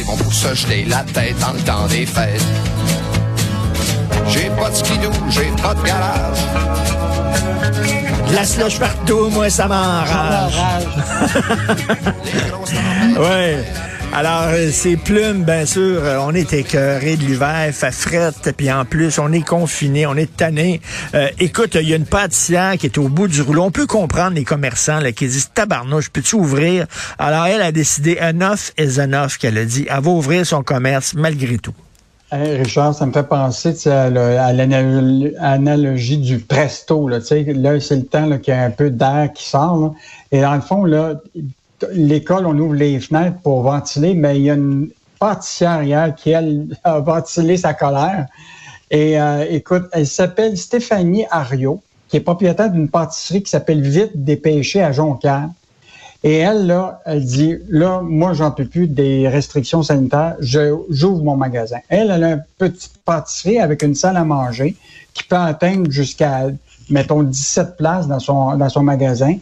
c'est bon pour se geler la tête dans le temps des fêtes. J'ai pas de skidoo, j'ai pas de garage. La slush partout, moi, ça m'enrage. ouais. Alors, euh, ces plumes, bien sûr, euh, on est écœuré de l'hiver, fait frette, puis en plus, on est confiné, on est tanné. Euh, écoute, il y a une pâtissière qui est au bout du rouleau. On peut comprendre les commerçants là, qui disent tabarnouche, peux-tu ouvrir? Alors, elle a décidé enough is enough, qu'elle a dit. Elle va ouvrir son commerce malgré tout. Richard, ça me fait penser à l'analogie du presto. Là, là c'est le temps qu'il y a un peu d'air qui sort. Et dans le fond, là, l'école, on ouvre les fenêtres pour ventiler, mais il y a une pâtissière hier qui, elle, a ventilé sa colère. Et euh, écoute, elle s'appelle Stéphanie Ario, qui est propriétaire d'une pâtisserie qui s'appelle Vite des Pêchés à Jonquière. Et elle, là, elle dit, là, moi, j'en peux plus des restrictions sanitaires, j'ouvre mon magasin. Elle, elle a une petite pâtisserie avec une salle à manger qui peut atteindre jusqu'à, mettons, 17 places dans son, dans son magasin.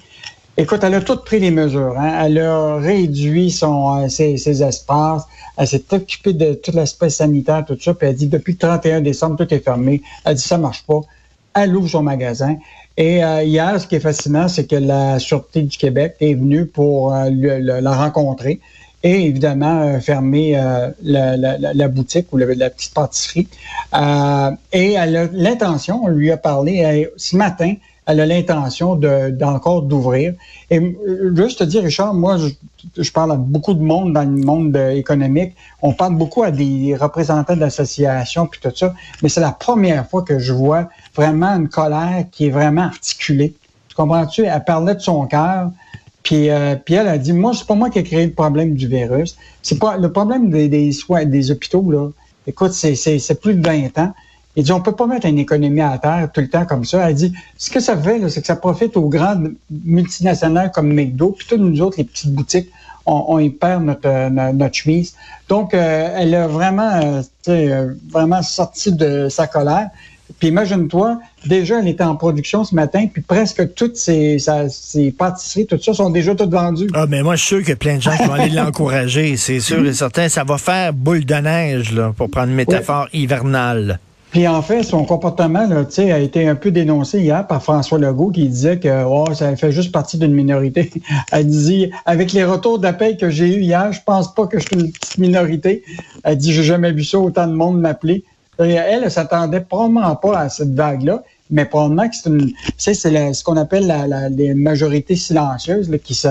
Écoute, elle a toutes pris les mesures. Hein. Elle a réduit son, euh, ses, espaces. Elle s'est occupée de tout l'aspect sanitaire, tout ça. Puis elle dit, depuis le 31 décembre, tout est fermé. Elle dit, ça marche pas. Elle ouvre son magasin. Et euh, hier, ce qui est fascinant, c'est que la Sûreté du Québec est venue pour euh, la rencontrer et évidemment fermer la, boutique ou la, petite pâtisserie. et elle a l'intention, on lui a parlé ce matin, elle a l'intention d'encore d'ouvrir. Et euh, juste te dire, Richard, moi, je, parle à beaucoup de monde dans le monde euh, économique. On parle beaucoup à des représentants d'associations puis tout ça, mais c'est la première fois que je vois vraiment une colère qui est vraiment articulée. Tu comprends-tu? Elle parlait de son cœur. Puis, euh, puis elle a dit, moi, c'est pas moi qui ai créé le problème du virus. C'est pas le problème des, des, des hôpitaux, là. Écoute, c'est plus de 20 ans. Il dit, on peut pas mettre une économie à terre tout le temps comme ça. Elle dit, ce que ça fait, c'est que ça profite aux grandes multinationales comme McDo, puis toutes nous autres, les petites boutiques, on, on y perd notre, euh, notre, chemise. Donc, euh, elle a vraiment, euh, vraiment sorti de sa colère. Puis imagine-toi, déjà, elle était en production ce matin, puis presque toutes ses, ses pâtisseries, tout ça, sont déjà toutes vendues. Ah, mais moi, je suis sûr qu'il y a plein de gens qui vont aller l'encourager, c'est sûr et certain. Ça va faire boule de neige, là, pour prendre une métaphore hivernale. Puis en fait, son comportement a été un peu dénoncé hier par François Legault qui disait que oh, ça fait juste partie d'une minorité. Elle dit avec les retours d'appel que j'ai eu hier, je pense pas que je suis une petite minorité. Elle dit j'ai jamais vu ça autant de monde m'appeler. Elle, elle s'attendait probablement pas à cette vague-là, mais probablement que c'est une, ce qu'on appelle la, les majorités silencieuses qui se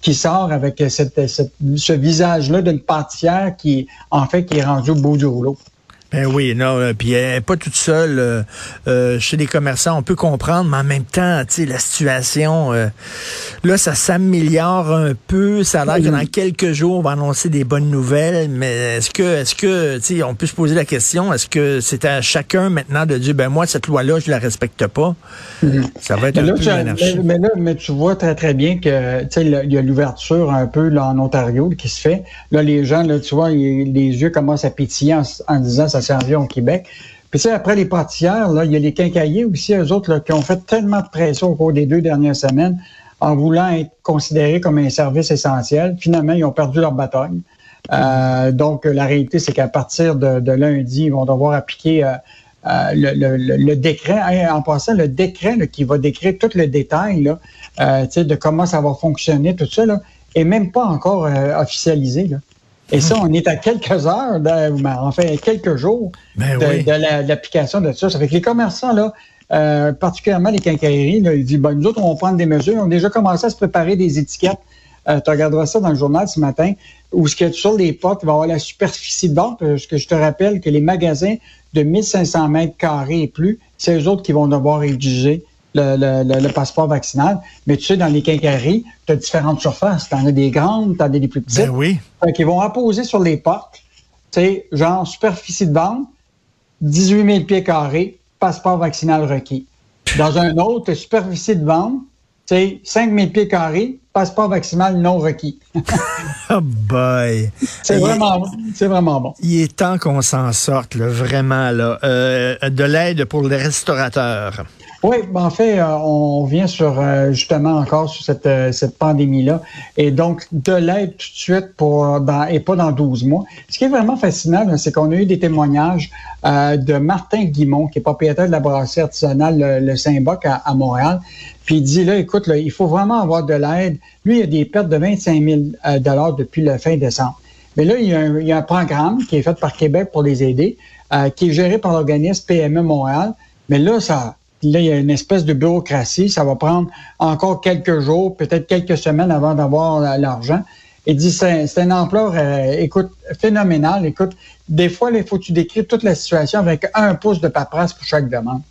qui sort avec ce visage-là d'une pâtissière qui, en fait, qui est rendu au bout du rouleau. Ben oui, non, euh, puis elle n'est pas toute seule euh, euh, chez les commerçants. On peut comprendre, mais en même temps, tu sais, la situation, là, ça s'améliore un peu. Ça a l'air que dans quelques jours, on va annoncer des bonnes nouvelles. Mais est-ce que, est-ce que, tu sais, on peut se poser la question, est-ce que c'est à chacun maintenant de dire, ben moi, cette loi-là, je la respecte pas? Mm-hmm. Ça va être un peu mais, mais, là, mais tu vois très très bien que, tu sais, il y a l'ouverture un peu là en Ontario qui se fait. Là, les gens, là, tu vois, les yeux commencent à pétiller en, en disant ça au Québec. Puis après les pâtissières, il y a les quincailliers aussi, eux autres, qui ont fait tellement de pression au cours des deux dernières semaines en voulant être considérés comme un service essentiel. Finalement, ils ont perdu leur bataille. Euh, donc, la réalité, c'est qu'à partir de, lundi, ils vont devoir appliquer euh, euh, le, décret. En passant, le décret qui va décrire tout le détail de comment ça va fonctionner, tout ça, là, est même pas encore officialisé. Et ça, on est à quelques heures, de, en fait, quelques jours ben de, l'application de ça. Ça fait que les commerçants, là, euh, particulièrement les quincailleries, là, ils disent, ben, nous autres, on va prendre des mesures. On a déjà commencé à se préparer des étiquettes. Euh, tu regarderas ça dans le journal ce matin, où ce que sur les portes, il va y avoir la superficie de vente. Parce que je te rappelle que les magasins de 1500 mètres carrés et plus, c'est eux autres qui vont devoir exiger le, passeport vaccinal. Mais tu sais, dans les quincailleries, tu as différentes surfaces. Tu en as des grandes, tu en as des plus petites. Ben oui. Qui vont apposer sur les portes, tu sais, genre superficie de vente, 18 000 pieds carrés, passeport vaccinal requis. Dans un autre, superficie de vente, tu sais, 5 000 pieds carrés, passeport vaccinal non requis. oh boy! C'est vraiment, c'est vraiment bon. Il est temps qu'on s'en sorte, là, vraiment. Là. Euh, de l'aide pour les restaurateurs. Oui, ben en fait, euh, on vient sur euh, justement encore sur cette, euh, cette pandémie-là. Et donc, de l'aide tout de suite pour dans, et pas dans 12 mois. Ce qui est vraiment fascinant, c'est qu'on a eu des témoignages de Martin Guimont, qui est propriétaire de la brasserie artisanale Le, Saint-Boc à, Montréal. Puis il dit là, écoute, il faut vraiment avoir de l'aide. Lui, il a des pertes de 25 000 dollars depuis le fin décembre. Mais là, il y, a un, il y, un, programme qui est fait par Québec pour les aider, qui est géré par l'organisme PME Montréal. Mais là, ça, là, il y a une espèce de bureaucratie. Ça va prendre encore quelques jours, peut-être quelques semaines avant d'avoir l'argent. Et dit, c'est une ampleur, euh, écoute, phénoménale. Écoute, des fois, il faut que tu décrives toute la situation avec un pouce de paperasse pour chaque demande.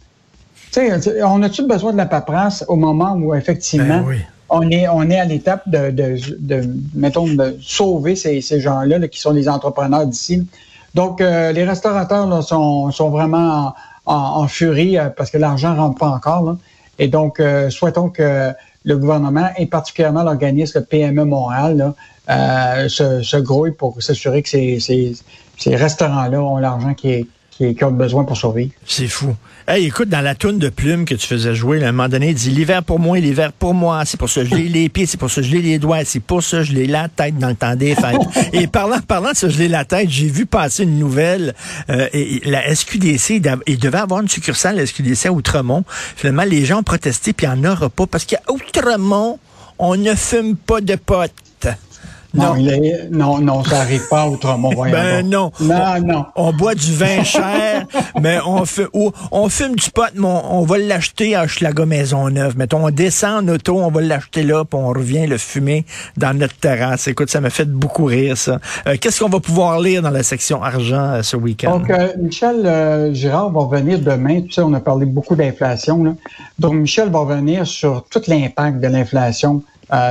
Sais, on a-tu besoin de la paperasse au moment où, effectivement, ben on, est, on est à l'étape de, de, de, mettons, de sauver ces, ces gens-là qui sont les entrepreneurs d'ici? Donc, euh, les restaurateurs là, sont, sont vraiment en, furie euh, parce que l'argent rentre pas encore. Et donc, euh, souhaitons que le gouvernement et particulièrement l'organisme PME Montréal euh, se, se grouille pour s'assurer que ces, ces, ces restaurants-là ont l'argent qui est, qui, ont besoin pour survivre. C'est fou. Hey, écoute, dans la toune de plumes que tu faisais jouer, à un moment donné, il dit l'hiver pour moi, l'hiver pour moi. C'est pour ça que je l'ai les pieds, c'est pour ça que je l'ai les doigts, c'est pour ça que je l'ai la tête dans le temps des fêtes. et parlant, parlant de ça, je l'ai la tête, j'ai vu passer une nouvelle. Euh, et, la SQDC, il devait avoir une succursale, la SQDC à Outremont. Finalement, les gens ont protesté, puis il n'y en aura pas, parce qu'à Outremont, on ne fume pas de potes. Non, non, non, ça n'arrive pas autrement. Ben non. Non, non. On boit du vin cher, mais on fait, on fume du pot, mais on, va l'acheter à Maison Maisonneuve. Mettons, on descend en auto, on va l'acheter là, puis on revient le fumer dans notre terrasse. Écoute, ça m'a fait beaucoup rire, ça. Euh, qu'est-ce qu'on va pouvoir lire dans la section argent euh, ce week-end? Donc, euh, Michel Girard va revenir demain. Tu sais, on a parlé beaucoup d'inflation. Donc, Michel va revenir sur tout l'impact de l'inflation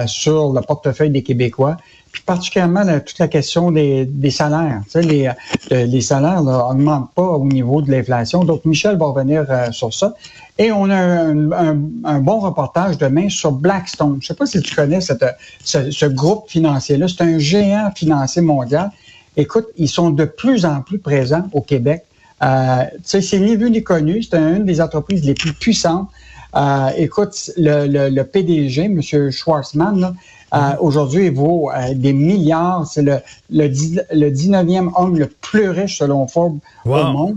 sur le portefeuille des Québécois puis particulièrement toute la question des, salaires. Tu sais, les, euh, les salaires n'augmentent pas au niveau de l'inflation. Donc, Michel va revenir euh, sur ça. Et on a un, bon reportage demain sur Blackstone. Je ne sais pas si tu connais cette, ce, ce groupe financier-là. C'est un géant financier mondial. Écoute, ils sont de plus en plus présents au Québec. Euh, c'est ni vu ni connu. C'est une des entreprises les plus puissantes. Euh, écoute, le, le, le, PDG, M. Schwarzman, là, euh, aujourd'hui, il vaut euh, des milliards. C'est le, le, le 19e homme le plus riche selon Forbes au monde.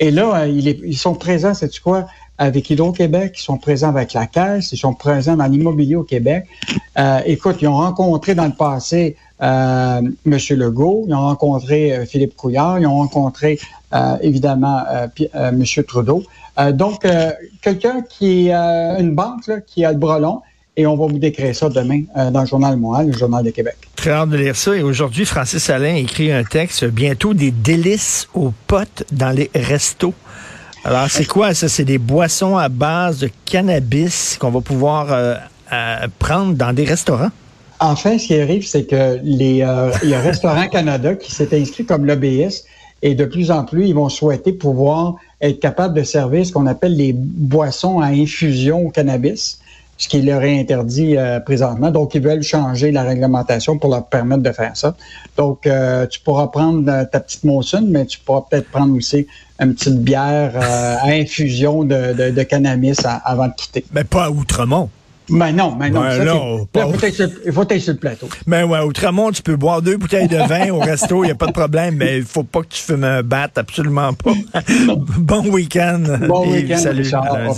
Et là, euh, il est, ils sont présents, c'est quoi, avec Hydro-Québec, ils sont présents avec la Caisse, ils sont présents dans l'immobilier au Québec. Euh, écoute, ils ont rencontré dans le passé euh, M. Legault, ils ont rencontré Philippe Couillard, ils ont rencontré évidemment M. Trudeau. donc, quelqu'un qui est une banque qui a le brelon, et on va vous décrire ça demain euh, dans le Journal Montréal, le Journal de Québec. Très hâte de lire ça. Et aujourd'hui, Francis Alain écrit un texte, bientôt des délices aux potes dans les restos. Alors, c'est quoi ça? C'est des boissons à base de cannabis qu'on va pouvoir euh, euh, prendre dans des restaurants? En fait, ce qui arrive, c'est que les, y a Restaurant Canada qui s'est inscrit comme lobbyiste et de plus en plus, ils vont souhaiter pouvoir être capables de servir ce qu'on appelle les boissons à infusion au cannabis ce qui leur est interdit euh, présentement. Donc, ils veulent changer la réglementation pour leur permettre de faire ça. Donc, euh, tu pourras prendre euh, ta petite mousson, mais tu pourras peut-être prendre aussi une petite bière à infusion de, de, cannabis avant de quitter. Mais pas à Outremont. Mais non, mais non. il faut être sur le plateau. Mais ouais, Outremont, tu peux boire deux bouteilles de vin au resto, il n'y a pas de problème, mais il faut pas que tu fumes un bat, absolument pas. bon week-end. Bon week-end. Salut. Richard,